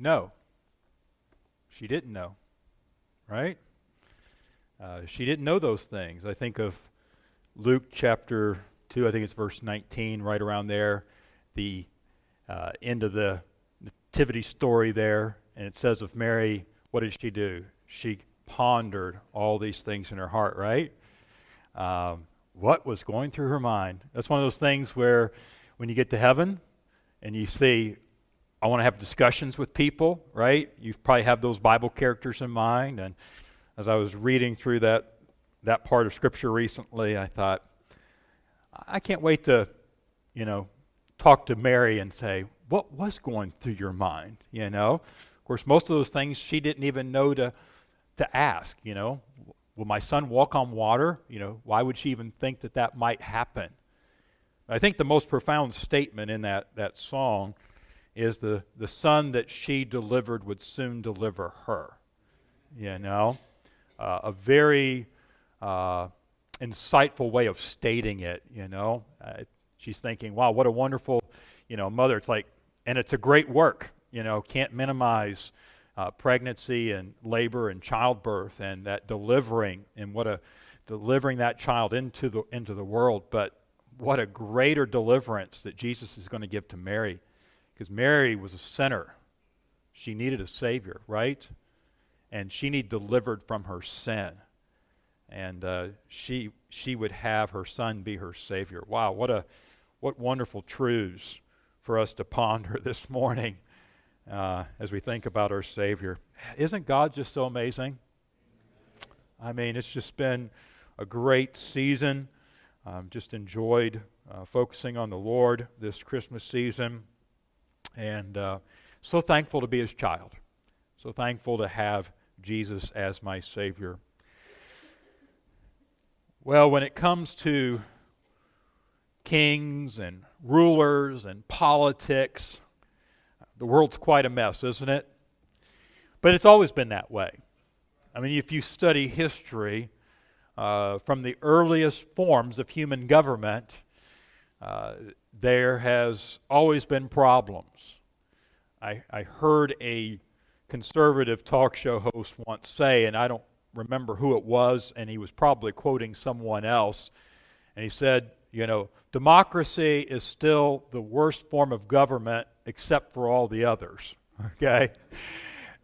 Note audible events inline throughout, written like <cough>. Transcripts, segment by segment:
know. She didn't know, right? Uh, she didn't know those things. I think of Luke chapter 2, I think it's verse 19, right around there, the uh, end of the nativity story there. And it says of Mary, what did she do? She pondered all these things in her heart, right? Um, what was going through her mind? That's one of those things where when you get to heaven and you see, I want to have discussions with people, right? You probably have those Bible characters in mind. And as I was reading through that, that part of Scripture recently, I thought, I can't wait to, you know, talk to Mary and say, what was going through your mind? You know, of course, most of those things she didn't even know to to ask. You know, will my son walk on water? You know, why would she even think that that might happen? I think the most profound statement in that that song is the the son that she delivered would soon deliver her. You know, uh, a very uh, insightful way of stating it. You know, uh, she's thinking, "Wow, what a wonderful, you know, mother." It's like and it's a great work. You know, can't minimize uh, pregnancy and labor and childbirth and that delivering and what a delivering that child into the into the world. But what a greater deliverance that Jesus is going to give to Mary, because Mary was a sinner. She needed a savior, right? And she needed delivered from her sin, and uh, she she would have her son be her savior. Wow, what a what wonderful truths for us to ponder <laughs> this morning uh, as we think about our Savior. Isn't God just so amazing? I mean, it's just been a great season. Um, just enjoyed uh, focusing on the Lord this Christmas season. And uh, so thankful to be His child. So thankful to have Jesus as my Savior. Well, when it comes to kings and rulers and politics. The world's quite a mess, isn't it? But it's always been that way. I mean, if you study history uh, from the earliest forms of human government, uh, there has always been problems. I, I heard a conservative talk show host once say, and I don't remember who it was, and he was probably quoting someone else, and he said, you know, democracy is still the worst form of government except for all the others. <laughs> Okay?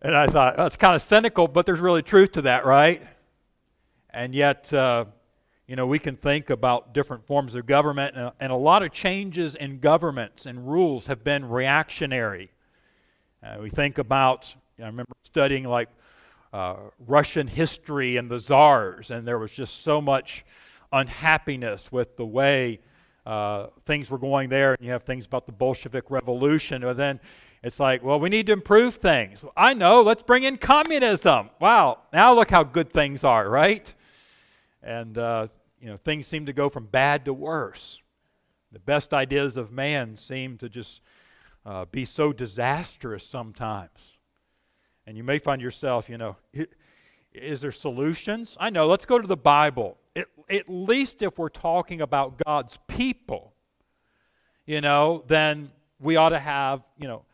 And I thought, that's kind of cynical, but there's really truth to that, right? And yet, uh, you know, we can think about different forms of government, and, and, a lot of changes in governments and rules have been reactionary. Uh, we think about, you know, I remember studying like uh, Russian history and the czars, and there was just so much unhappiness with the way uh, things were going there. And you have things about the Bolshevik Revolution. And then it's like, well, we need to improve things. I know, let's bring in communism. Wow, now look how good things are, right? And, uh, you know, things seem to go from bad to worse. The best ideas of man seem to just uh, be so disastrous sometimes. And you may find yourself, you know, is there solutions? I know, let's go to the Bible at, least if we're talking about God's people, you know, then we ought to have, you know,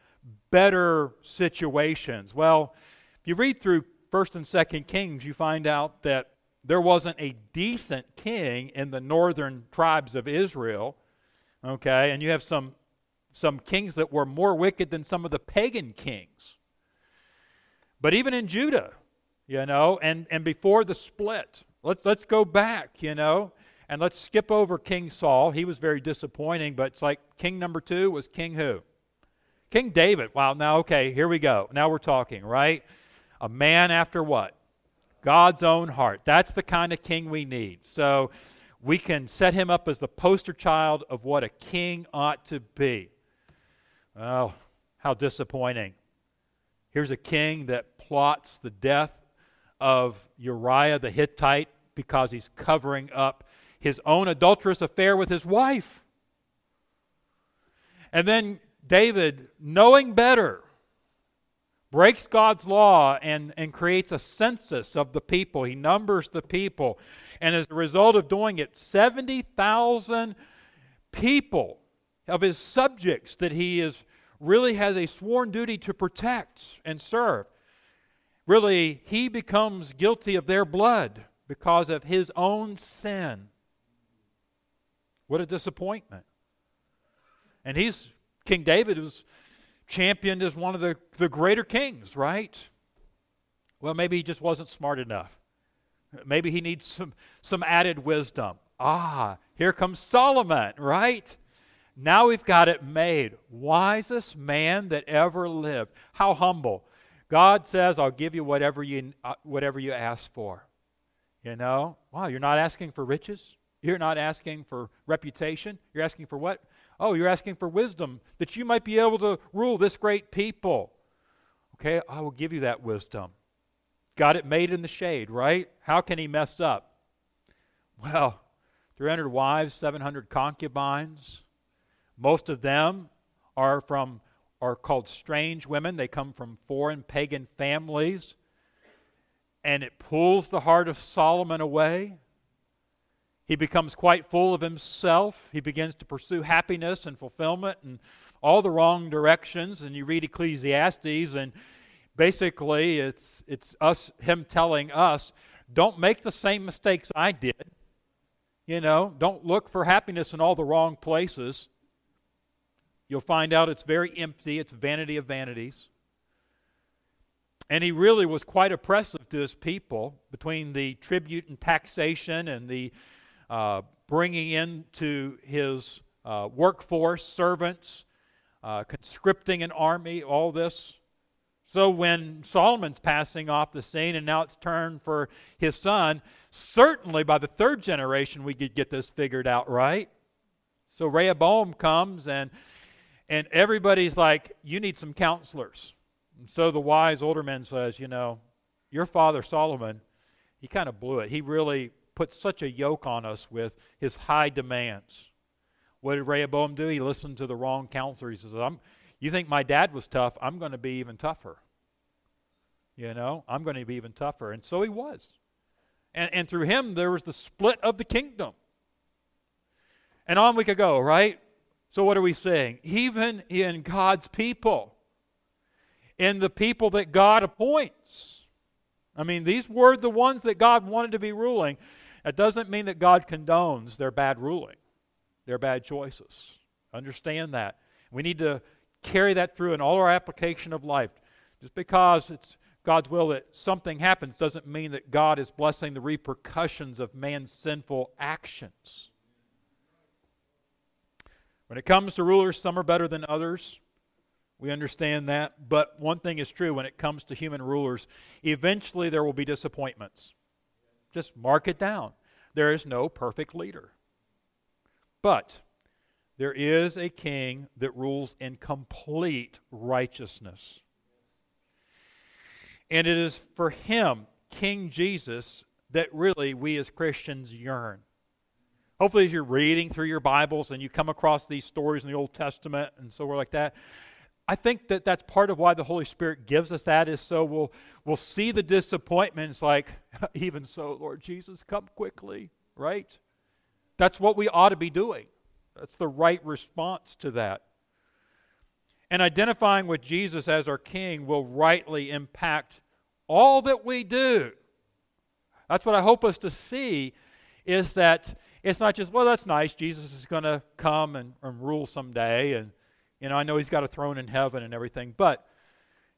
better situations. Well, if you read through 1st and 2nd Kings, you find out that there wasn't a decent king in the northern tribes of Israel. Okay, and you have some some kings that were more wicked than some of the pagan kings. But even in Judah, you know, and, and before the split, let, let's go back, you know, and let's skip over King Saul. He was very disappointing, but it's like king number two was King who? King David. Wow, now, okay, here we go. Now we're talking, right? A man after what? God's own heart. That's the kind of king we need. So we can set him up as the poster child of what a king ought to be. Oh, how disappointing. Here's a king that plots the death of Uriah the Hittite because he's covering up his own adulterous affair with his wife. And then David, knowing better, breaks God's law and, and creates a census of the people. He numbers the people. And as a result of doing it, 70,000 people of his subjects that he is really has a sworn duty to protect and serve. Really, he becomes guilty of their blood because of his own sin. What a disappointment. And he's, King David was championed as one of the, the greater kings, right? Well, maybe he just wasn't smart enough. Maybe he needs some, some added wisdom. Ah, here comes Solomon, right? Now we've got it made. Wisest man that ever lived. How humble. God says, I'll give you whatever you, uh, whatever you ask for. You know? Wow, you're not asking for riches? You're not asking for reputation? You're asking for what? Oh, you're asking for wisdom that you might be able to rule this great people. Okay, I will give you that wisdom. Got it made in the shade, right? How can he mess up? Well, 300 wives, 700 concubines. Most of them are from are called strange women. They come from foreign pagan families. And it pulls the heart of Solomon away. He becomes quite full of himself. He begins to pursue happiness and fulfillment in all the wrong directions. And you read Ecclesiastes, and basically it's, it's us, him telling us, don't make the same mistakes I did. You know, don't look for happiness in all the wrong places. You'll find out it's very empty, it's vanity of vanities. And he really was quite oppressive to his people between the tribute and taxation and the uh, bringing into his uh, workforce servants, uh, conscripting an army, all this. So when Solomon's passing off the scene and now it's turn for his son, certainly by the third generation we could get this figured out, right? So Rehoboam comes and and everybody's like, You need some counselors. And so the wise older man says, You know, your father Solomon, he kind of blew it. He really put such a yoke on us with his high demands. What did Rehoboam do? He listened to the wrong counselor. He says, I'm, You think my dad was tough? I'm going to be even tougher. You know, I'm going to be even tougher. And so he was. And, and through him, there was the split of the kingdom. And on we could go, right? So, what are we saying? Even in God's people, in the people that God appoints, I mean, these were the ones that God wanted to be ruling. That doesn't mean that God condones their bad ruling, their bad choices. Understand that. We need to carry that through in all our application of life. Just because it's God's will that something happens doesn't mean that God is blessing the repercussions of man's sinful actions. When it comes to rulers, some are better than others. We understand that. But one thing is true when it comes to human rulers eventually there will be disappointments. Just mark it down. There is no perfect leader. But there is a king that rules in complete righteousness. And it is for him, King Jesus, that really we as Christians yearn. Hopefully, as you're reading through your Bibles and you come across these stories in the Old Testament and so we're like that, I think that that's part of why the Holy Spirit gives us that is so we'll, we'll see the disappointments like, <laughs> even so, Lord Jesus, come quickly, right? That's what we ought to be doing. That's the right response to that. And identifying with Jesus as our King will rightly impact all that we do. That's what I hope us to see is that it's not just, well, that's nice. Jesus is going to come and, and rule someday. And, you know, I know he's got a throne in heaven and everything. But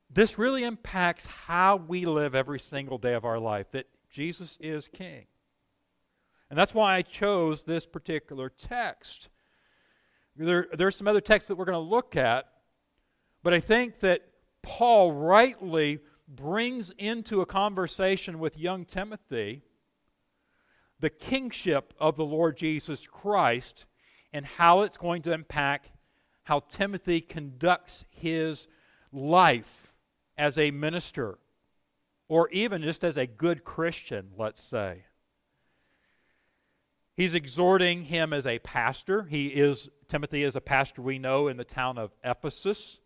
this really impacts how we live every single day of our life, that Jesus is king. And that's why I chose this particular text. There, there are some other texts that we're going to look at, but I think that Paul rightly brings into a conversation with young Timothy the kingship of the Lord Jesus Christ and how it's going to impact how Timothy conducts his life as a minister or even just as a good Christian, let's say. He's exhorting him as a pastor. He is Timothy is a pastor we know in the town of Ephesus.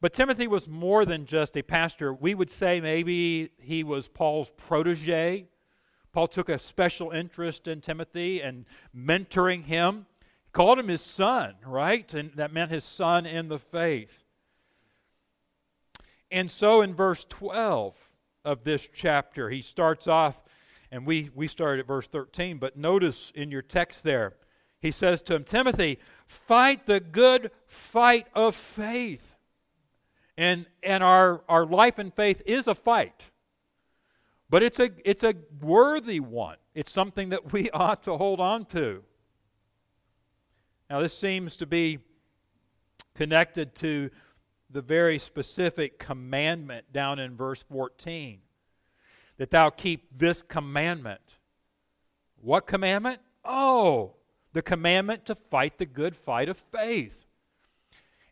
But Timothy was more than just a pastor. We would say maybe he was Paul's protege Paul took a special interest in Timothy and mentoring him, called him his son, right? And that meant his son in the faith. And so in verse 12 of this chapter, he starts off, and we, we started at verse 13, but notice in your text there, he says to him, Timothy, fight the good fight of faith. And, and our, our life and faith is a fight. But it's a, it's a worthy one. It's something that we <laughs> ought to hold on to. Now, this seems to be connected to the very specific commandment down in verse 14 that thou keep this commandment. What commandment? Oh, the commandment to fight the good fight of faith.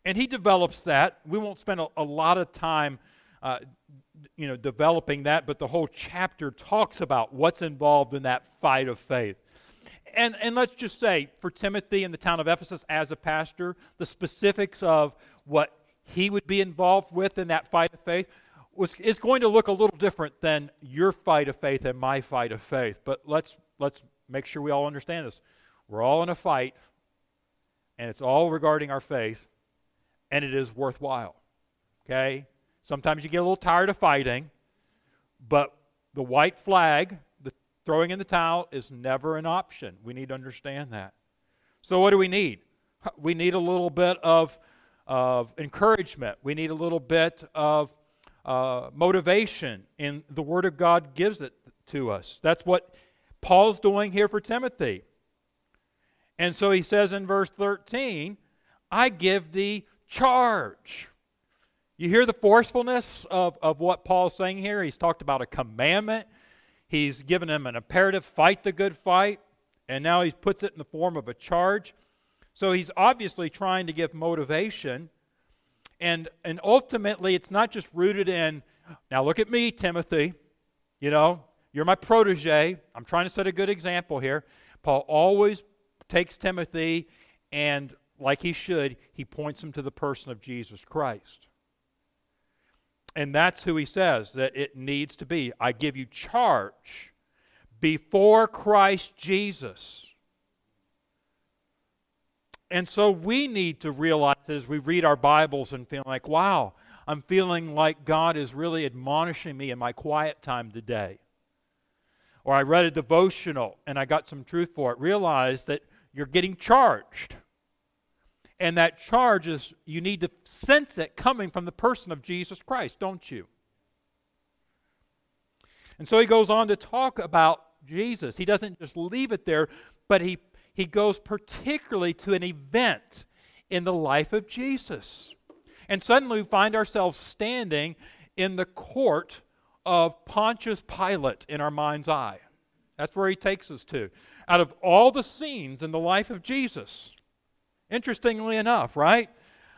And he develops that. We won't spend a, a lot of time, uh, you know, developing that, but the whole chapter talks about what's involved in that fight of faith. And, and let's just say, for Timothy in the town of Ephesus as a pastor, the specifics of what he would be involved with in that fight of faith was, is going to look a little different than your fight of faith and my fight of faith. But let's, let's make sure we all understand this. We're all in a fight, and it's all regarding our faith, and it is worthwhile. Okay? Sometimes you get a little tired of fighting, but the white flag, throwing in the towel, is never an option. We need to understand that. So, what do we need? We need a little bit of, of encouragement. We need a little bit of uh, motivation, and the Word of God gives it to us. That's what Paul's doing here for Timothy. And so he says in verse 13, I give thee charge. You hear the forcefulness of, of what Paul's saying here? He's talked about a commandment, he's given him an imperative fight the good fight, and now he puts it in the form of a charge. So he's obviously trying to give motivation. And, and ultimately, it's not just rooted in, now look at me, Timothy. You know, you're my protege. I'm trying to set a good example here. Paul always takes Timothy and, like he should, he points him to the person of Jesus Christ. And that's who he says that it needs to be. I give you charge before Christ Jesus. And so we need to realize as we read our Bibles and feel like, wow, I'm feeling like God is really admonishing me in my quiet time today. Or I read a devotional and I got some truth for it. Realize that you're getting charged. And that charge is, you need to sense it coming from the person of Jesus Christ, don't you? And so he goes on to talk about Jesus. He doesn't just leave it there, but he, he goes particularly to an event in the life of Jesus. And suddenly we find ourselves standing in the court of Pontius Pilate in our mind's eye. That's where he takes us to out of all the scenes in the life of Jesus. Interestingly enough, right?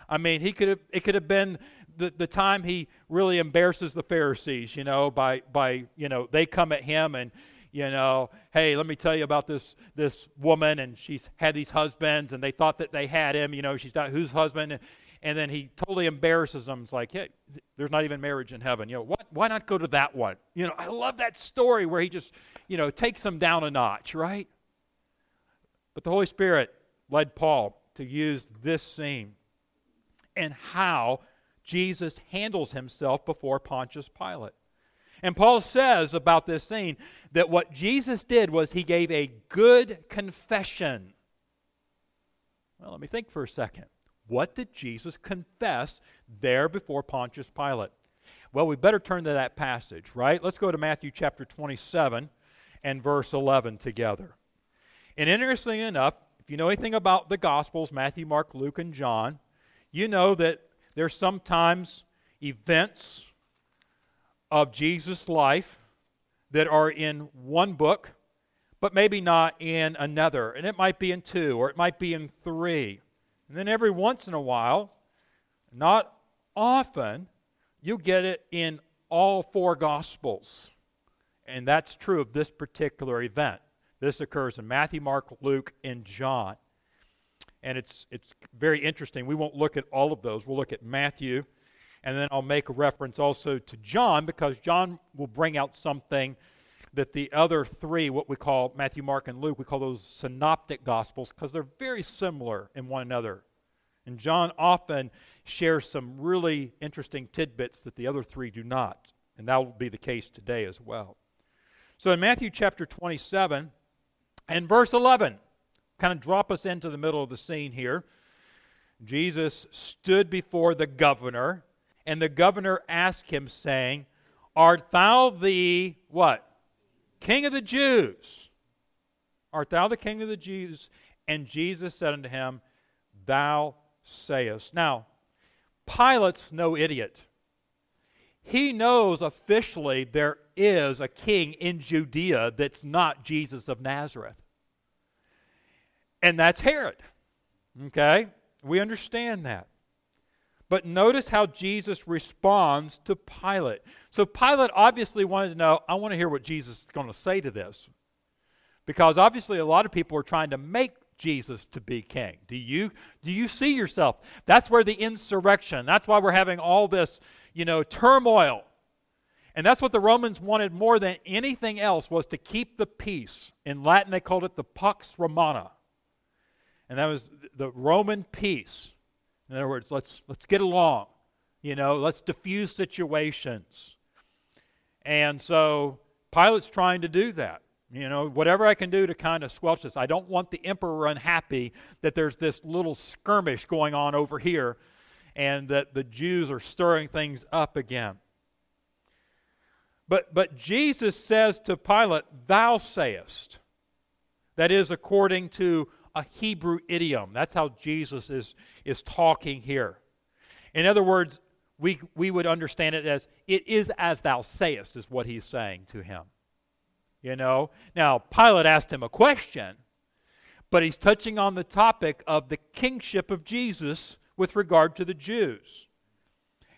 I mean, he could have, it could have been the, the time he really embarrasses the Pharisees, you know, by, by, you know, they come at him and, you know, hey, let me tell you about this, this woman, and she's had these husbands, and they thought that they had him, you know, she's not, whose husband? And then he totally embarrasses them. It's like, hey, there's not even marriage in heaven. You know, what, why not go to that one? You know, I love that story where he just, you know, takes them down a notch, right? But the Holy Spirit led Paul to use this scene and how Jesus handles himself before Pontius Pilate. And Paul says about this scene that what Jesus did was he gave a good confession. Well, let me think for a second. What did Jesus confess there before Pontius Pilate? Well, we better turn to that passage, right? Let's go to Matthew chapter 27 and verse 11 together. And interestingly enough, you know anything about the Gospels, Matthew, Mark, Luke, and John, you know that there's sometimes events of Jesus' life that are in one book, but maybe not in another. And it might be in two, or it might be in three. And then every once in a while, not often, you get it in all four Gospels. And that's true of this particular event. This occurs in Matthew, Mark, Luke, and John. And it's, it's very interesting. We won't look at all of those. We'll look at Matthew, and then I'll make a reference also to John because John will bring out something that the other three, what we call Matthew, Mark, and Luke, we call those synoptic gospels because they're very similar in one another. And John often shares some really interesting tidbits that the other three do not. And that will be the case today as well. So in Matthew chapter 27 and verse 11, kind of drop us into the middle of the scene here. Jesus stood before the governor, and the governor asked him, saying, Art thou the what? King of the Jews. Art thou the king of the Jews? And Jesus said unto him, Thou sayest. Now, Pilate's no idiot. He knows officially there is a king in Judea that's not Jesus of Nazareth. And that's Herod. Okay? We understand that. But notice how Jesus responds to Pilate. So Pilate obviously wanted to know, I want to hear what Jesus is going to say to this. Because obviously a lot of people are trying to make Jesus to be king. Do you do you see yourself? That's where the insurrection. That's why we're having all this, you know, turmoil. And that's what the Romans wanted more than anything else was to keep the peace. In Latin they called it the pax romana. And that was the Roman peace. In other words, let's, let's get along. You know, let's diffuse situations. And so Pilate's trying to do that. You know, whatever I can do to kind of squelch this. I don't want the emperor unhappy that there's this little skirmish going on over here and that the Jews are stirring things up again. But, but Jesus says to Pilate, Thou sayest. That is according to a Hebrew idiom. That's how Jesus is, is talking here. In other words, we, we would understand it as, It is as thou sayest, is what he's saying to him. You know? Now, Pilate asked him a question, but he's touching on the topic of the kingship of Jesus with regard to the Jews.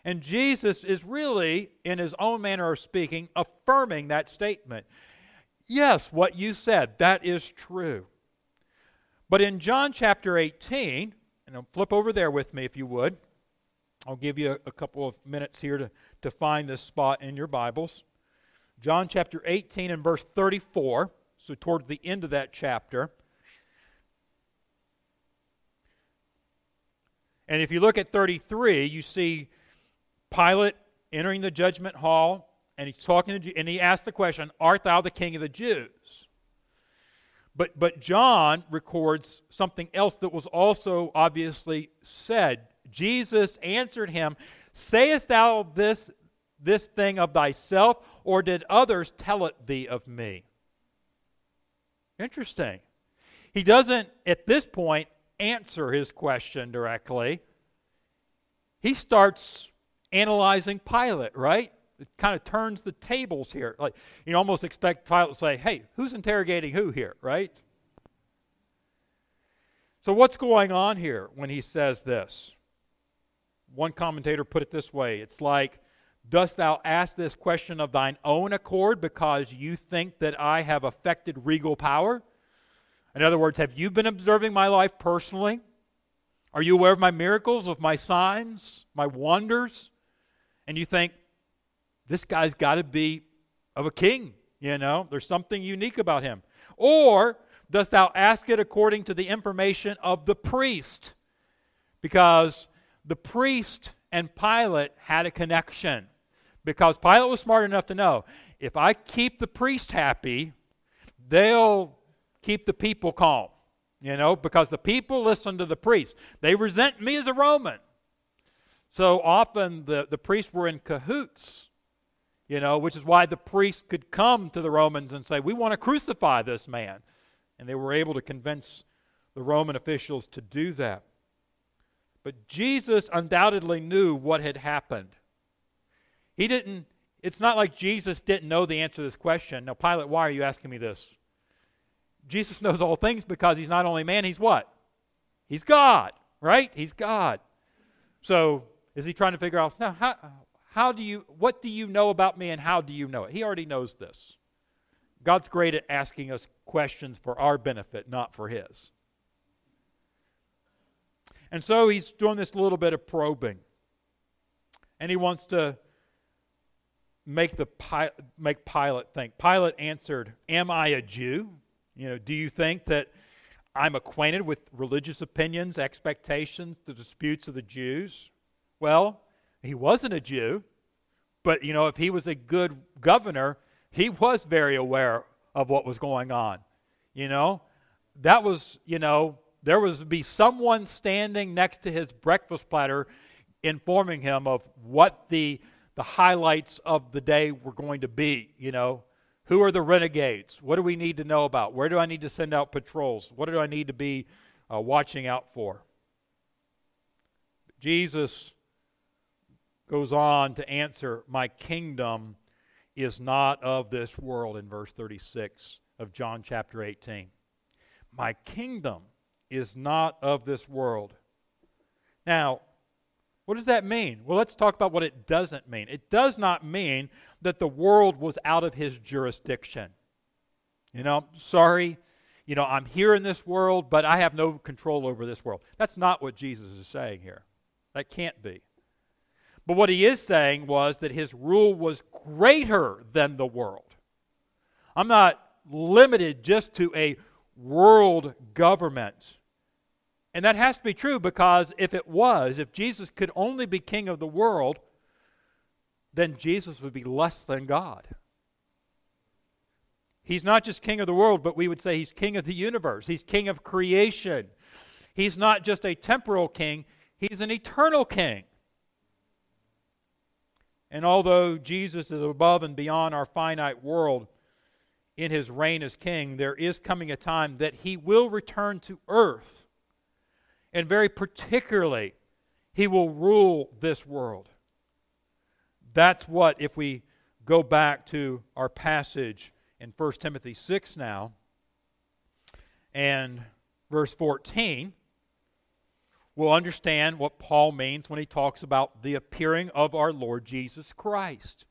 And Jesus is really, in his own manner of speaking, affirming that statement. Yes, what you said, that is true. But in John chapter 18, and I'll flip over there with me if you would. I'll give you a, couple of minutes here to, to find this spot in your Bibles. John chapter 18 and verse 34, so toward the end of that chapter. And if you look at 33, you see Pilate entering the judgment hall, and he's talking to, and he asks the question, Art thou the king of the Jews? But, but John records something else that was also obviously said. Jesus answered him, Sayest thou this, this thing of thyself, or did others tell it thee of me? Interesting. He doesn't, at this point, answer his question directly. He starts analyzing Pilate, right? It kind of turns the tables here. Like you almost expect Pilate to say, "Hey, who's interrogating who here?" Right? So what's going on here when he says this? One commentator put it this way: It's like, "Dost thou ask this question of thine own accord because you think that I have affected regal power?" In other words, have you been observing my life personally? Are you aware of my miracles, of my signs, my wonders? And you think, this guy's got to be of a king, you know? There's something unique about him. Or dost thou ask it according to the information of the priest? Because the priest and Pilate had a connection. Because Pilate was smart enough to know if I keep the priest happy, they'll keep the people calm. You know, because the people listen to the priest. They resent me as a Roman. So often the, the priests were in cahoots, you know, which is why the priests could come to the Romans and say, We want to crucify this man. And they were able to convince the Roman officials to do that. But Jesus undoubtedly knew what had happened. He didn't, it's not like Jesus didn't know the answer to this question. Now, Pilate, why are you asking me this? Jesus <laughs> knows all things because he's not only man, he's what? He's God, right? He's God. So is he trying to figure out, now, how, how do you, what do you know about me and how do you know it? He already knows this. God's great at asking us questions for our benefit, not for his. And so he's doing this little bit of probing. And he wants to make the make Pilate think. Pilate answered, "Am I a Jew? You know, do you think that I'm acquainted with religious opinions, expectations, the disputes of the Jews?" Well, he wasn't a Jew, but you know, if he was a good governor, he was very aware of what was going on. You know, that was, you know, there was be someone standing next to his breakfast platter informing him of what the the highlights of the day were going to be, you know. Who are the renegades? What do we need to know about? Where do I need to send out patrols? What do I need to be uh, watching out for? Jesus goes on to answer, My kingdom is not of this world, in verse 36 of John chapter 18. My kingdom is not of this world. Now, what does that mean? Well, let's talk about what it doesn't mean. It does not mean that the world was out of his jurisdiction. You know, sorry, you know, I'm here in this world, but I have no control over this world. That's not what Jesus is saying here. That can't be. But what he is saying was that his rule was greater than the world. I'm not limited just to a world government. And that has to be true because if it was, if Jesus could only be king of the world, then Jesus would be less than God. He's not just king of the world, but we would say he's king of the universe. He's king of creation. He's not just a temporal king, he's an eternal king. And although Jesus is above and beyond our finite world in his reign as king, there is coming a time that he will return to earth and very particularly, he will rule this world. That's what, if we go back to our passage in 1 Timothy 6 now, and verse 14, we'll understand what Paul means when he talks about the appearing of our Lord Jesus Christ.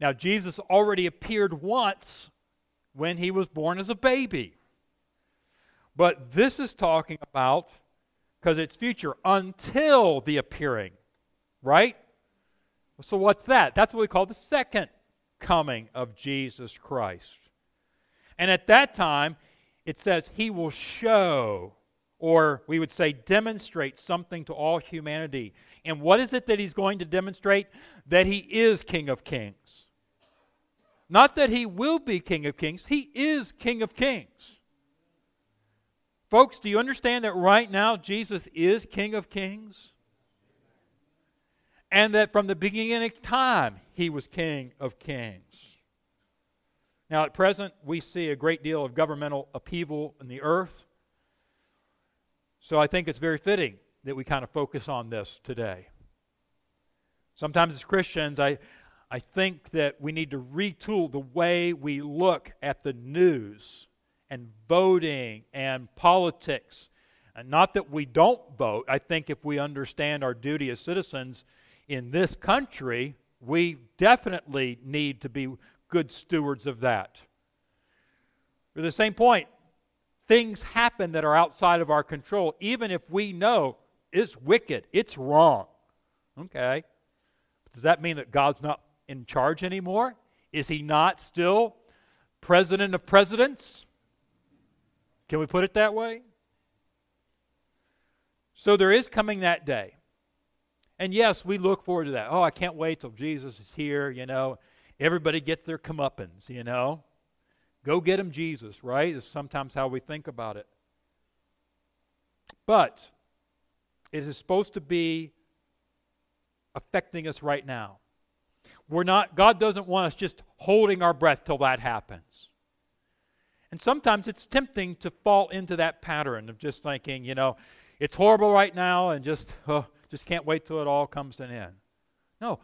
Now, Jesus already appeared once when he was born as a baby. But this is talking about, because it's future, until the appearing, right? So what's that? That's what we call the second coming of Jesus Christ. And at that time, it says he will show, or we would say demonstrate something to all humanity. And what is it that he's going to demonstrate? That he is King of Kings. Not that he will be King of Kings, he is King of Kings. Folks, do you understand that right now Jesus is King of Kings? And that from the beginning of time, he was King of Kings. Now, at present, we see a great deal of governmental upheaval in the earth. So I think it's very fitting that we kind of focus on this today. Sometimes as Christians, I, I think that we need to retool the way we look at the news and voting and politics. And not that we don't vote. I think if we understand our duty as citizens in this country, we definitely need to be good stewards of that. For the same point, things happen that are outside of our control, even if we know it's wicked, it's wrong. Okay. Does that mean that God's not in charge anymore? Is he not still president of presidents? Can we put it that way? So there is coming that day. And yes, we look forward to that. Oh, I can't wait till Jesus is here, you know. Everybody gets their comeuppance, you know. Go get him, Jesus, right? Is sometimes how we think about it. But it is supposed to be affecting us right now. We're not, God doesn't want us just holding our breath till that happens. And sometimes it's tempting to fall into that pattern of just thinking, you know, it's horrible right now and just, just can't wait till it all comes to an end. No,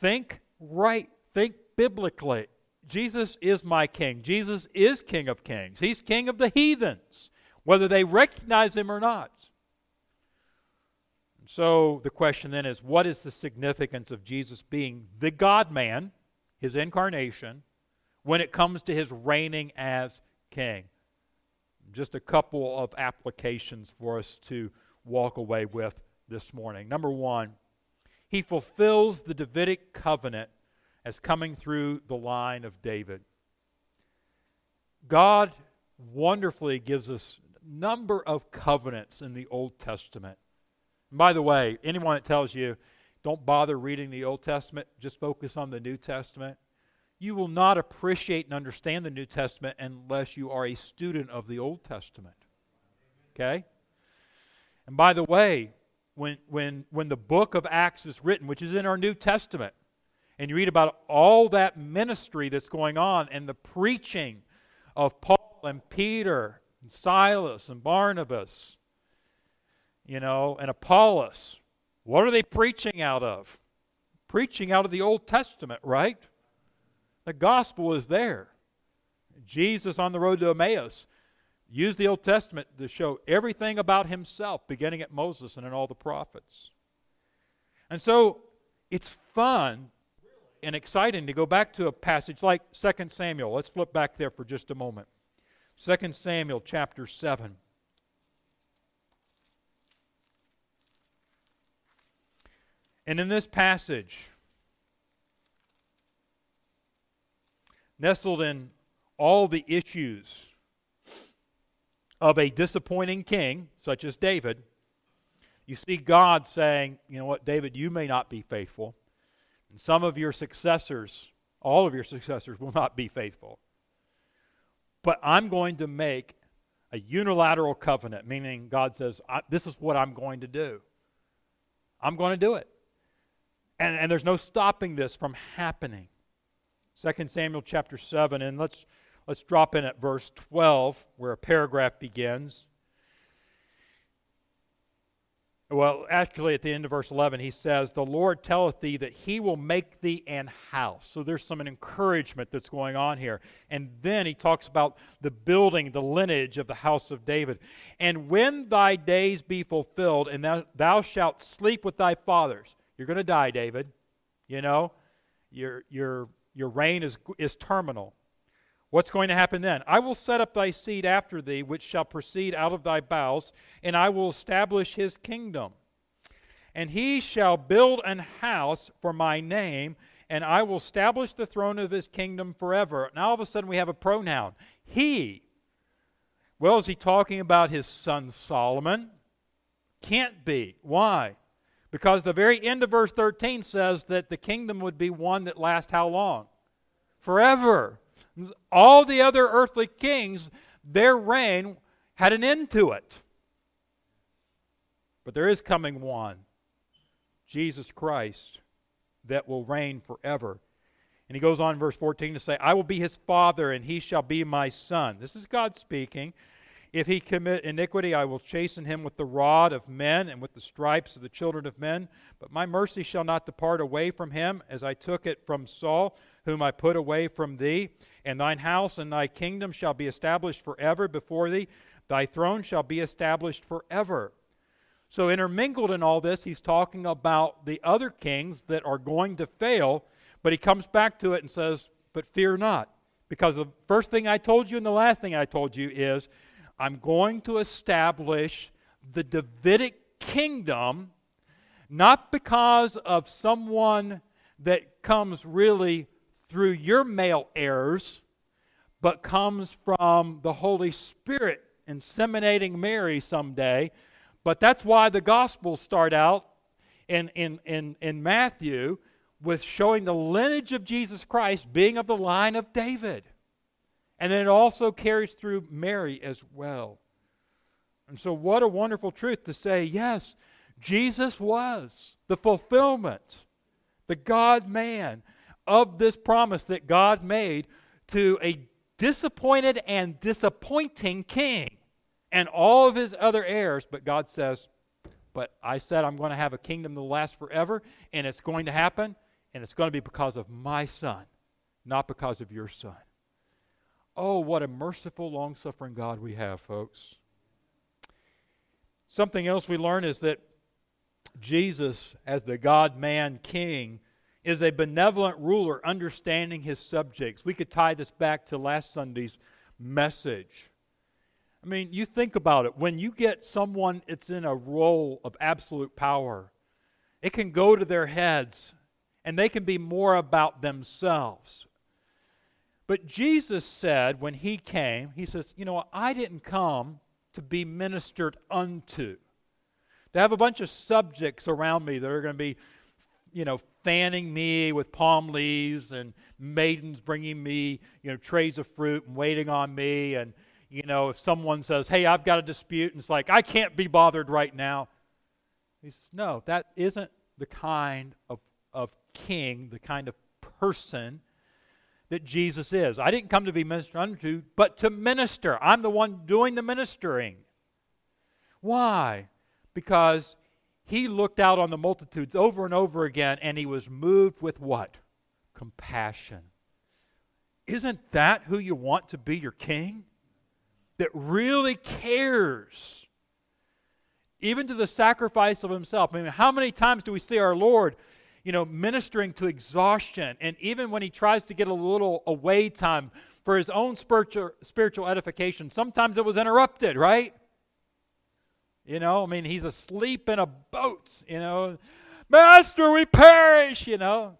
think right, think biblically. Jesus is my king. Jesus is king of kings. He's king of the heathens, whether they recognize him or not. So the question then is what is the significance of Jesus being the God man, his incarnation, when it comes to his reigning as king. Just a couple of applications for us to walk away with this morning. Number one, he fulfills the Davidic covenant as coming through the line of David. God wonderfully gives us number of covenants in the Old Testament. And by the way, anyone that tells you don't bother reading the Old Testament, just focus on the New Testament, you will not appreciate and understand the New Testament unless you are a student of the Old Testament. Okay? And by the way, when, when, when the book of Acts is written, which is in our New Testament, and you read about all that ministry that's going on and the preaching of Paul and Peter and Silas and Barnabas, you know, and Apollos, what are they preaching out of? Preaching out of the Old Testament, right? The gospel is there. Jesus on the road to Emmaus used the Old Testament to show everything about himself, beginning at Moses and in all the prophets. And so it's fun and exciting to go back to a passage like 2 Samuel. Let's flip back there for just a moment. 2 Samuel chapter 7. And in this passage, nestled in all the issues of a disappointing king, such as David, you see God saying, you know what, David, you may not be faithful. And some of your successors, all of your successors, will not be faithful. But I'm going to make a unilateral covenant, meaning God says, This is what I'm going to do. I'm going to do it. And, and there's no stopping this from happening. 2 Samuel chapter 7, and let's, let's drop in at verse 12, where a paragraph begins. Well, actually, at the end of verse 11, he says, The Lord telleth thee that he will make thee an house. So there's some encouragement that's going on here. And then he talks about the building, the lineage of the house of David. And when thy days be fulfilled, and thou, thou shalt sleep with thy fathers. You're going to die, David. You know, your, your, your reign is, is terminal. What's going to happen then? I will set up thy seed after thee, which shall proceed out of thy bowels, and I will establish his kingdom. And he shall build an house for my name, and I will establish the throne of his kingdom forever. Now all of a sudden we have a pronoun. He. Well, is he talking about his son Solomon? Can't be. Why? Because the very end of verse 13 says that the kingdom would be one that lasts how long? Forever. All the other earthly kings, their reign had an end to it. But there is coming one, Jesus Christ, that will reign forever. And he goes on verse 14 to say, I will be his father, and he shall be my son. This is God speaking. If he commit iniquity, I will chasten him with the rod of men and with the stripes of the children of men. But my mercy shall not depart away from him, as I took it from Saul, whom I put away from thee. And thine house and thy kingdom shall be established forever before thee. Thy throne shall be established forever. So, intermingled in all this, he's talking about the other kings that are going to fail, but he comes back to it and says, But fear not. Because the first thing I told you and the last thing I told you is I'm going to establish the Davidic kingdom, not because of someone that comes really through your male heirs, but comes from the Holy Spirit inseminating Mary someday. But that's why the Gospels start out in, in, in, in Matthew with showing the lineage of Jesus Christ being of the line of David. And then it also carries through Mary as well. And so, what a wonderful truth to say, yes, Jesus was the fulfillment, the God man of this promise that God made to a disappointed and disappointing king and all of his other heirs. But God says, But I said I'm going to have a kingdom that lasts forever, and it's going to happen, and it's going to be because of my son, not because of your son. Oh, what a merciful, long suffering God we have, folks. Something else we learn is that Jesus, as the God man king, is a benevolent ruler understanding his subjects. We could tie this back to last Sunday's message. I mean, you think about it. When you get someone that's in a role of absolute power, it can go to their heads and they can be more about themselves. But Jesus said when he came, he says, You know, I didn't come to be ministered unto, to have a bunch of subjects around me that are going to be, you know, fanning me with palm leaves and maidens bringing me, you know, trays of fruit and waiting on me. And, you know, if someone says, Hey, I've got a dispute, and it's like, I can't be bothered right now. He says, No, that isn't the kind of, of king, the kind of person that Jesus is. I didn't come to be ministered unto, but to minister. I'm the one doing the ministering. Why? Because he looked out on the multitudes over and over again and he was moved with what? Compassion. Isn't that who you want to be your king? That really cares. Even to the sacrifice of himself. I mean, how many times do we see our Lord you know, ministering to exhaustion. And even when he tries to get a little away time for his own spiritual, spiritual edification, sometimes it was interrupted, right? You know, I mean, he's asleep in a boat, you know. Master, we perish, you know.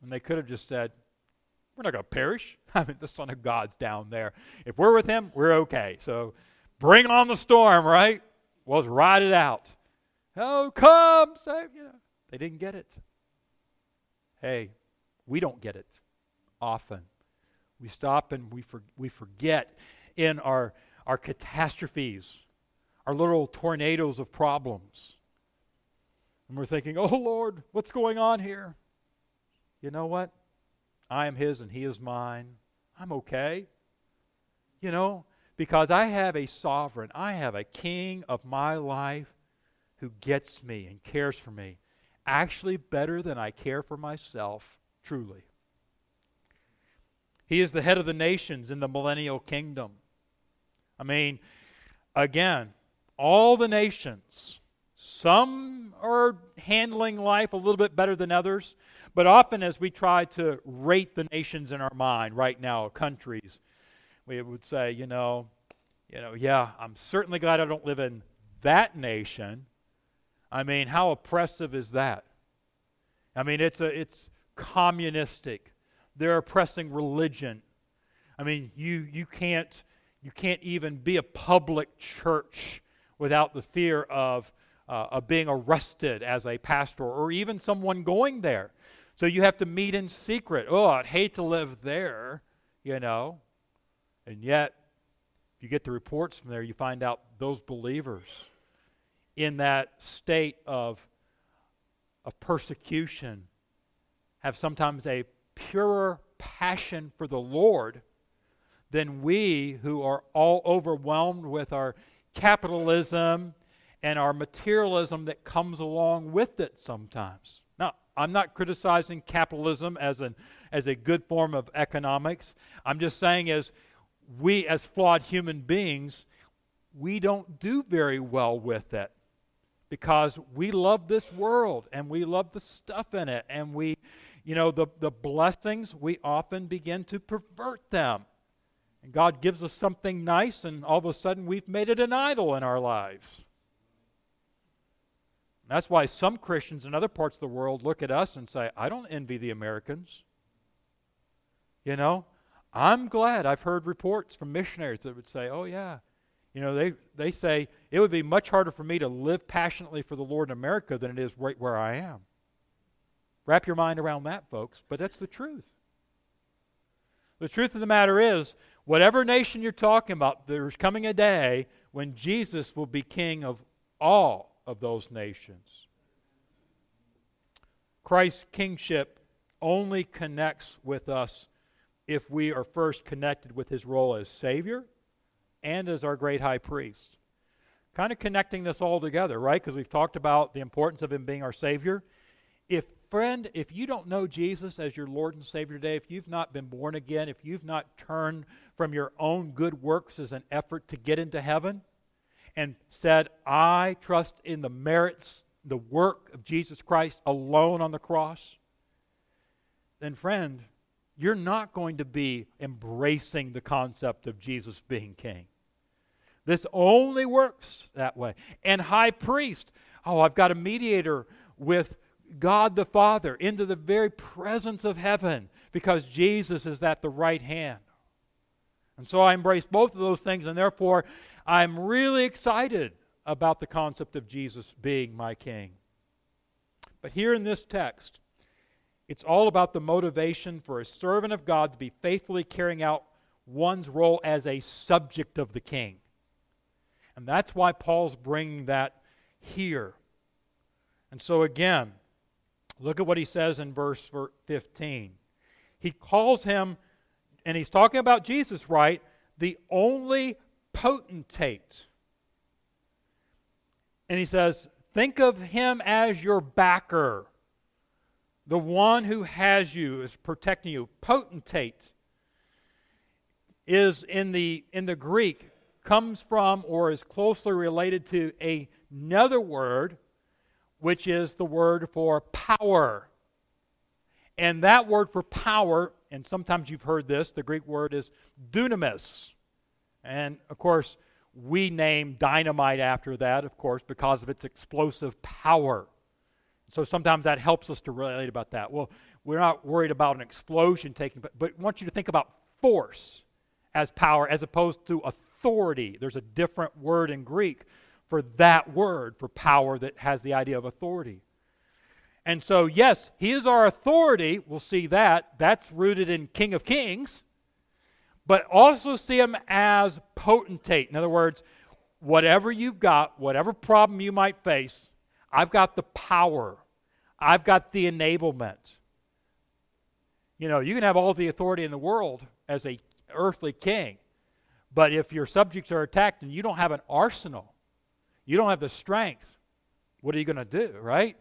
And they could have just said, We're not going to perish. <laughs> I mean, the Son of God's down there. If we're with him, we're okay. So bring on the storm, right? Well, let's ride it out. Oh, come, save, you know. They didn't get it. Hey, we don't get it often. We stop and we, for, we forget in our, our catastrophes, our little tornadoes of problems. And we're thinking, oh Lord, what's going on here? You know what? I am His and He is mine. I'm okay. You know, because I have a sovereign, I have a king of my life who gets me and cares for me actually better than I care for myself, truly. He is the head of the nations in the millennial kingdom. I mean, again, all the nations, some are handling life a little bit better than others, but often as we try to rate the nations in our mind right now, countries, we would say, you know, you know, yeah, I'm certainly glad I don't live in that nation, I mean, how oppressive is that? I mean, it's, a, it's communistic. They're oppressing religion. I mean, you, you, can't, you can't even be a public church without the fear of, uh, of being arrested as a pastor or even someone going there. So you have to meet in secret. Oh, I'd hate to live there, you know. And yet, if you get the reports from there, you find out those believers in that state of, of persecution have sometimes a purer passion for the Lord than we who are all overwhelmed with our capitalism and our materialism that comes along with it sometimes. Now, I'm not criticizing capitalism as, an, as a good form of economics. I'm just saying, as we, as flawed human beings, we don't do very well with it because we love this world and we love the stuff in it and we you know the, the blessings we often begin to pervert them and god gives us something nice and all of a sudden we've made it an idol in our lives that's why some christians in other parts of the world look at us and say i don't envy the americans you know i'm glad i've heard reports from missionaries that would say oh yeah you know, they, they say it would be much harder for me to live passionately for the Lord in America than it is right where I am. Wrap your mind around that, folks, but that's the truth. The truth of the matter is, whatever nation you're talking about, there's coming a day when Jesus will be king of all of those nations. Christ's kingship only connects with us if we are first connected with his role as Savior and as our great high priest. Kind of connecting this all together, right? Because we've talked about the importance of him being our Savior. If, friend, if you don't know Jesus as your Lord and Savior today, if you've not been born again, if you've not turned from your own good works as an effort to get into heaven and said, I trust in the merits, the work of Jesus Christ alone on the cross, then, friend, you're not going to be embracing the concept of Jesus being king. This only works that way. And high priest, oh, I've got a mediator with God the Father, into the very presence of heaven, because Jesus is at the right hand. And so I embrace both of those things, and therefore I'm really excited about the concept of Jesus being my king. But here in this text, it's all about the motivation for a servant of God to be faithfully carrying out one's role as a subject of the king. And that's why Paul's bringing that here. And so, again, look at what he says in verse 15. He calls him, and he's talking about Jesus, right? The only potentate. And he says, Think of him as your backer, the one who has you, is protecting you. Potentate is in the, in the Greek, comes from or is closely related to another word, which is the word for power. And that word for power, and sometimes you've heard this, the Greek word is dunamis. And of course, we name dynamite after that, of course, because of its explosive power. So sometimes that helps us to relate about that. Well, we're not worried about an explosion taking place, but I want you to think about force as power as opposed to authority. There's a different word in Greek for that word for power that has the idea of authority. And so, yes, he is our authority. We'll see that. That's rooted in King of Kings but also see him as potentate. In other words, whatever you've got, whatever problem you might face, I've got the power, I've got the enablement. You know, you can have all the authority in the world as a earthly king, but if your subjects are attacked and you don't have an arsenal, you don't have the strength, what are you going to do, right?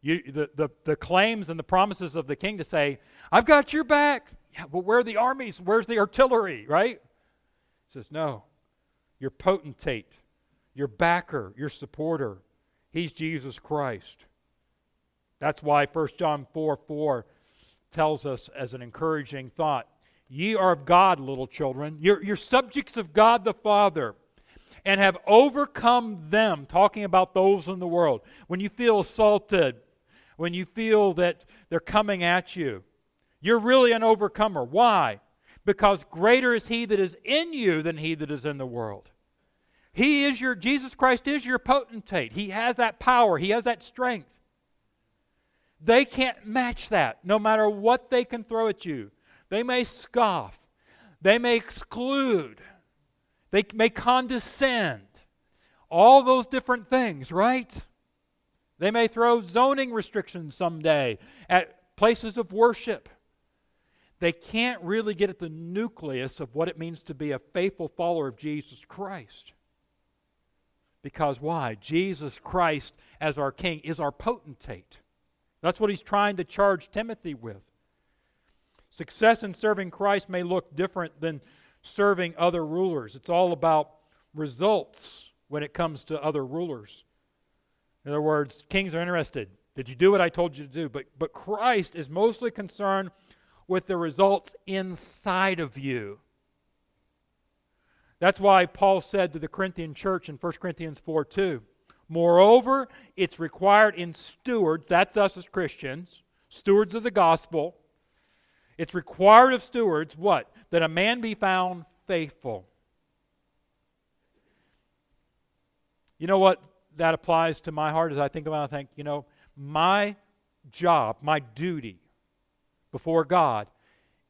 You, the, the, the claims and the promises of the king to say, I've got your back. Yeah, but where are the armies? Where's the artillery, right? He says, No. Your potentate, your backer, your supporter. He's Jesus Christ. That's why 1 John 4 4 tells us as an encouraging thought Ye are of God, little children. You're, you're subjects of God the Father and have overcome them, talking about those in the world. When you feel assaulted, when you feel that they're coming at you, you're really an overcomer. Why? Because greater is he that is in you than he that is in the world. He is your, Jesus Christ is your potentate. He has that power, he has that strength. They can't match that, no matter what they can throw at you. They may scoff, they may exclude, they may condescend. All those different things, right? They may throw zoning restrictions someday at places of worship they can't really get at the nucleus of what it means to be a faithful follower of Jesus Christ. Because why? Jesus Christ, as our King, is our potentate. That's what he's trying to charge Timothy with. Success in serving Christ may look different than serving other rulers. It's all about results when it comes to other rulers. In other words, kings are interested. Did you do what I told you to do? But, but Christ is mostly concerned with the results inside of you. That's why Paul said to the Corinthian church in 1 Corinthians 4 2, Moreover, it's required in stewards, that's us as Christians, stewards of the gospel. It's required of stewards what? That a man be found faithful. You know what that applies to my heart as I think about it? I think, you know, my job, my duty before God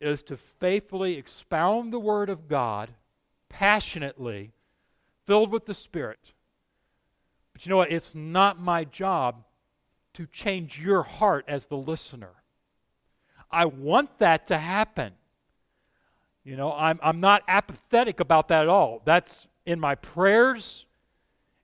is to faithfully expound the Word of God passionately, filled with the Spirit. But you know what? It's not my job to change your heart as the listener. I want that to happen. You know, I'm, I'm not apathetic about that at all. That's in my prayers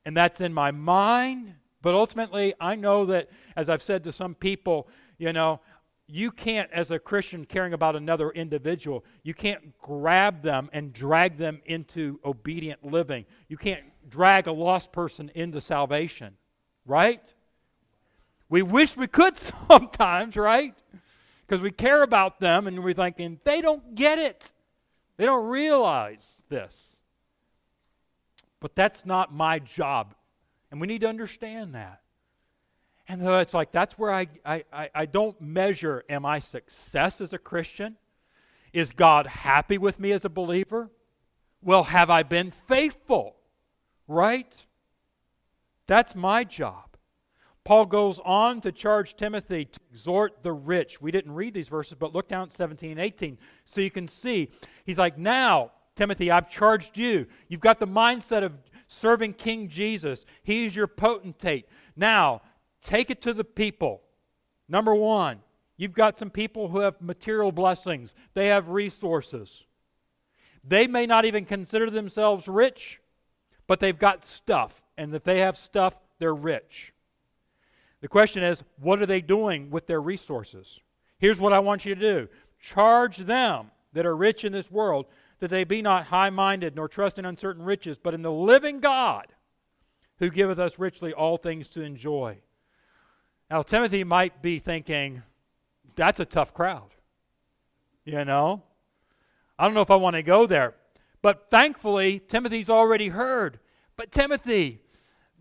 and that's in my mind. But ultimately, I know that, as I've said to some people, you know, you can't, as a Christian caring about another individual, you can't grab them and drag them into obedient living. You can't drag a lost person into salvation, right? We wish we could <laughs> sometimes, right? Because we care about them and we're thinking, they don't get it. They don't realize this. But that's not my job. And we need to understand that. And so it's like that's where I, I, I, don't measure am I success as a Christian? Is God happy with me as a believer? Well, have I been faithful? Right? That's my job. Paul goes on to charge Timothy to exhort the rich. We didn't read these verses, but look down at 17 and 18 so you can see. He's like, Now, Timothy, I've charged you. You've got the mindset of serving King Jesus, He's your potentate. Now, take it to the people. Number one, you've got some people who have material blessings, they have resources. They may not even consider themselves rich, but they've got stuff. And if they have stuff, they're rich. The question is, what are they doing with their resources? Here's what I want you to do charge them that are rich in this world that they be not high minded nor trust in uncertain riches, but in the living God who giveth us richly all things to enjoy. Now, Timothy might be thinking, that's a tough crowd. You know? I don't know if I want to go there. But thankfully, Timothy's already heard. But Timothy,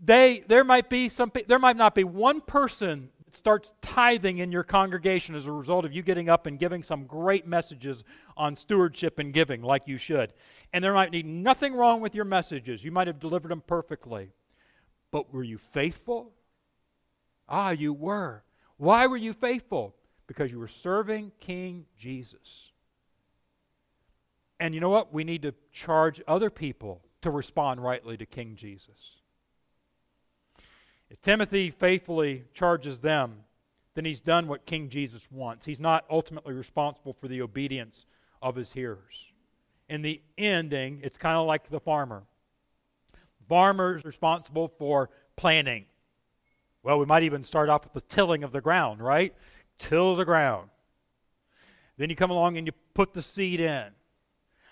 they there might be some there might not be one person that starts tithing in your congregation as a result of you getting up and giving some great messages on stewardship and giving like you should. And there might be nothing wrong with your messages. You might have delivered them perfectly. But were you faithful? Ah, you were. Why were you faithful? Because you were serving King Jesus. And you know what? We need to charge other people to respond rightly to King Jesus. If Timothy faithfully charges them, then he's done what King Jesus wants. He's not ultimately responsible for the obedience of his hearers. In the ending, it's kind of like the farmer. Farmer is responsible for planting. Well, we might even start off with the tilling of the ground, right? Till the ground. Then you come along and you put the seed in.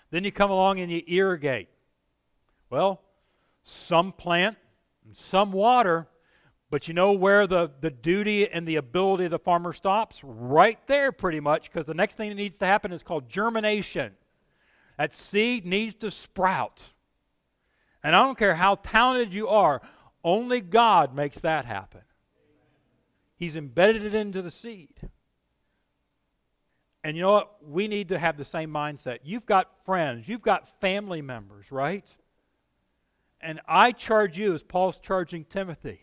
Then you come along and you irrigate. Well, some plant and some water, but you know where the, the duty and the ability of the farmer stops? Right there, pretty much, because the next thing that needs to happen is called germination. That seed needs to sprout. And I don't care how talented you are, only God makes that happen. He's embedded it into the seed. And you know what? We need to have the same mindset. You've got friends, you've got family members, right? And I charge you, as Paul's charging Timothy,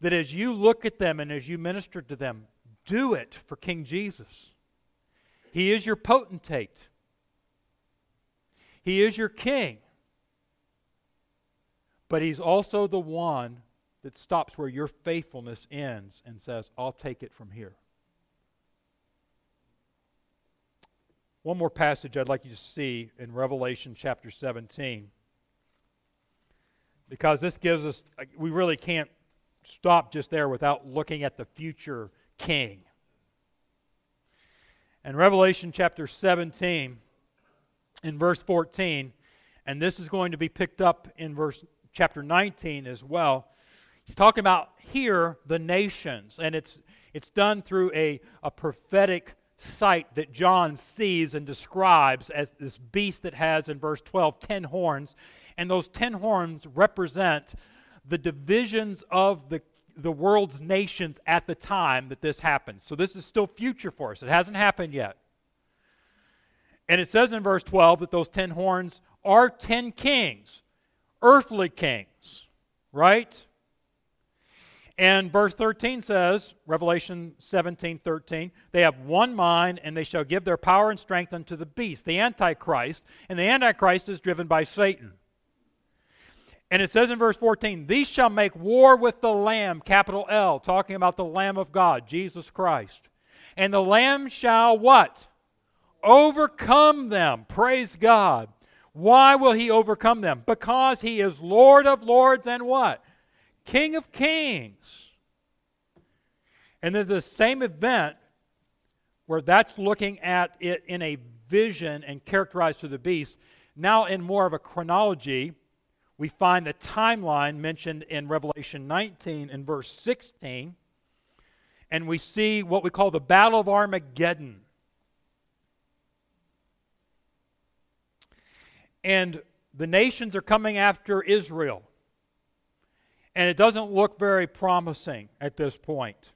that as you look at them and as you minister to them, do it for King Jesus. He is your potentate, He is your king. But He's also the one that stops where your faithfulness ends and says, I'll take it from here. One more passage I'd like you to see in Revelation chapter 17. Because this gives us, we really can't stop just there without looking at the future king. In Revelation chapter 17, in verse 14, and this is going to be picked up in verse chapter 19 as well. He's talking about here the nations, and it's it's done through a, a prophetic sight that John sees and describes as this beast that has in verse 12 10 horns, and those 10 horns represent the divisions of the the world's nations at the time that this happens. So this is still future for us. It hasn't happened yet. And it says in verse 12 that those 10 horns are 10 kings, earthly kings, right? And verse 13 says, Revelation 17 13, they have one mind, and they shall give their power and strength unto the beast, the Antichrist. And the Antichrist is driven by Satan. And it says in verse 14, These shall make war with the Lamb, capital L, talking about the Lamb of God, Jesus Christ. And the Lamb shall what? Overcome them. Praise God. Why will he overcome them? Because he is Lord of lords and what? King of kings. And then the same event where that's looking at it in a vision and characterized through the beast, now in more of a chronology we find the timeline mentioned in Revelation 19 and verse 16, and we see what we call the Battle of Armageddon. And the nations are coming after Israel. And it doesn't look very promising at this point.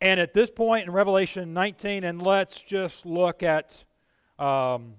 And at this point in Revelation 19, and let's just look at, um,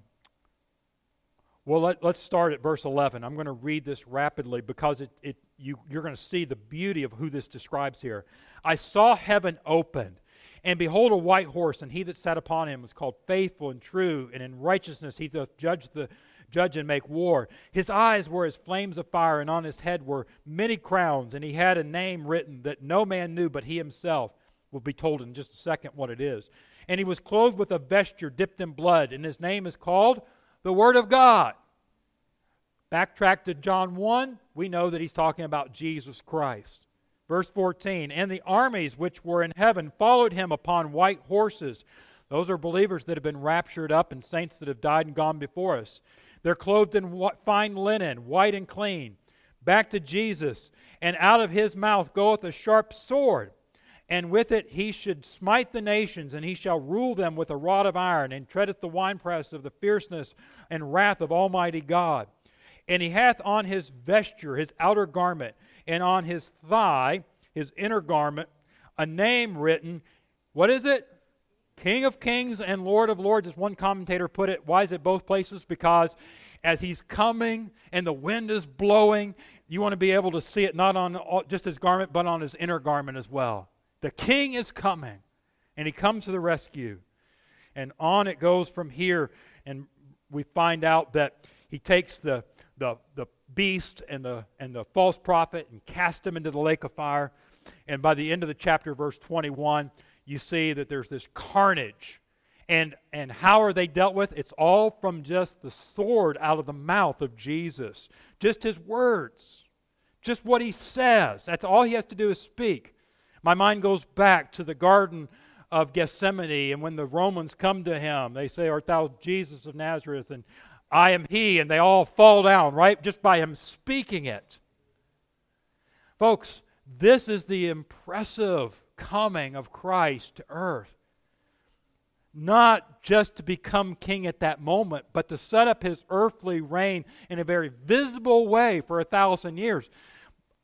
well, let, us start at verse 11. I'm going to read this rapidly because it, it, you, you're going to see the beauty of who this describes here. I saw heaven opened, and behold, a white horse, and he that sat upon him was called faithful and true, and in righteousness he doth judge the judge and make war. His eyes were as flames of fire, and on his head were many crowns, and he had a name written that no man knew but he himself. Will be told in just a second what it is. And he was clothed with a vesture dipped in blood, and his name is called the Word of God. Backtrack to John 1, we know that he's talking about Jesus Christ. Verse 14, and the armies which were in heaven followed him upon white horses. Those are believers that have been raptured up and saints that have died and gone before us. They're clothed in fine linen, white and clean. Back to Jesus. And out of his mouth goeth a sharp sword, and with it he should smite the nations, and he shall rule them with a rod of iron, and treadeth the winepress of the fierceness and wrath of Almighty God. And he hath on his vesture, his outer garment, and on his thigh, his inner garment, a name written. What is it? King of Kings and Lord of Lords, as one commentator put it. Why is it both places? Because as he's coming and the wind is blowing, you want to be able to see it not on just his garment, but on his inner garment as well. The king is coming, and he comes to the rescue. And on it goes from here, and we find out that he takes the, the, the beast and the, and the false prophet and cast him into the lake of fire. And by the end of the chapter, verse 21, you see that there's this carnage. And, and how are they dealt with? It's all from just the sword out of the mouth of Jesus. Just his words. Just what he says. That's all he has to do is speak. My mind goes back to the Garden of Gethsemane, and when the Romans come to him, they say, Art thou Jesus of Nazareth? And I am he, and they all fall down, right? Just by him speaking it. Folks, this is the impressive coming of Christ to earth. Not just to become king at that moment, but to set up his earthly reign in a very visible way for a thousand years.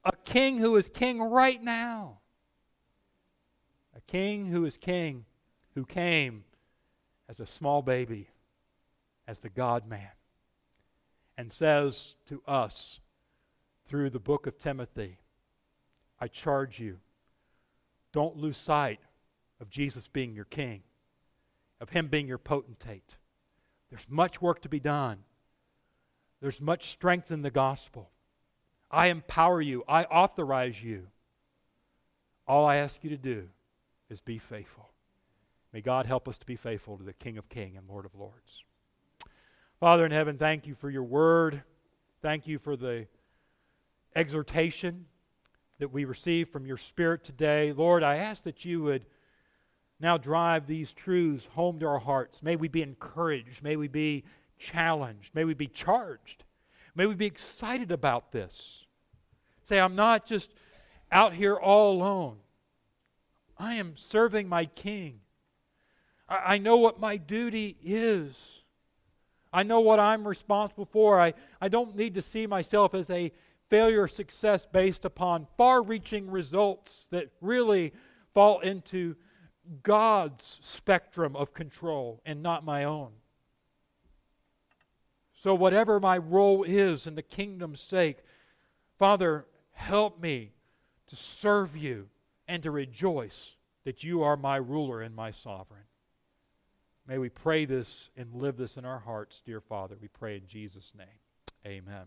A king who is king right now. A king who is king, who came as a small baby, as the God man, and says to us through the book of Timothy, I charge you don't lose sight of Jesus being your king, of him being your potentate. There's much work to be done. There's much strength in the gospel. I empower you, I authorize you. All I ask you to do is be faithful. May God help us to be faithful to the King of Kings and Lord of Lords. Father in heaven, thank you for your word. Thank you for the exhortation that we receive from your Spirit today. Lord, I ask that you would now drive these truths home to our hearts. May we be encouraged. May we be challenged. May we be charged. May we be excited about this. Say, I'm not just out here all alone. I am serving my King. I, I know what my duty is. I know what I'm responsible for. I, I don't need to see myself as a failure or success based upon far reaching results that really fall into God's spectrum of control and not my own. So, whatever my role is in the kingdom's sake, Father, help me to serve you and to rejoice that you are my ruler and my sovereign. May we pray this and live this in our hearts, dear Father. We pray in Jesus' name. Amen.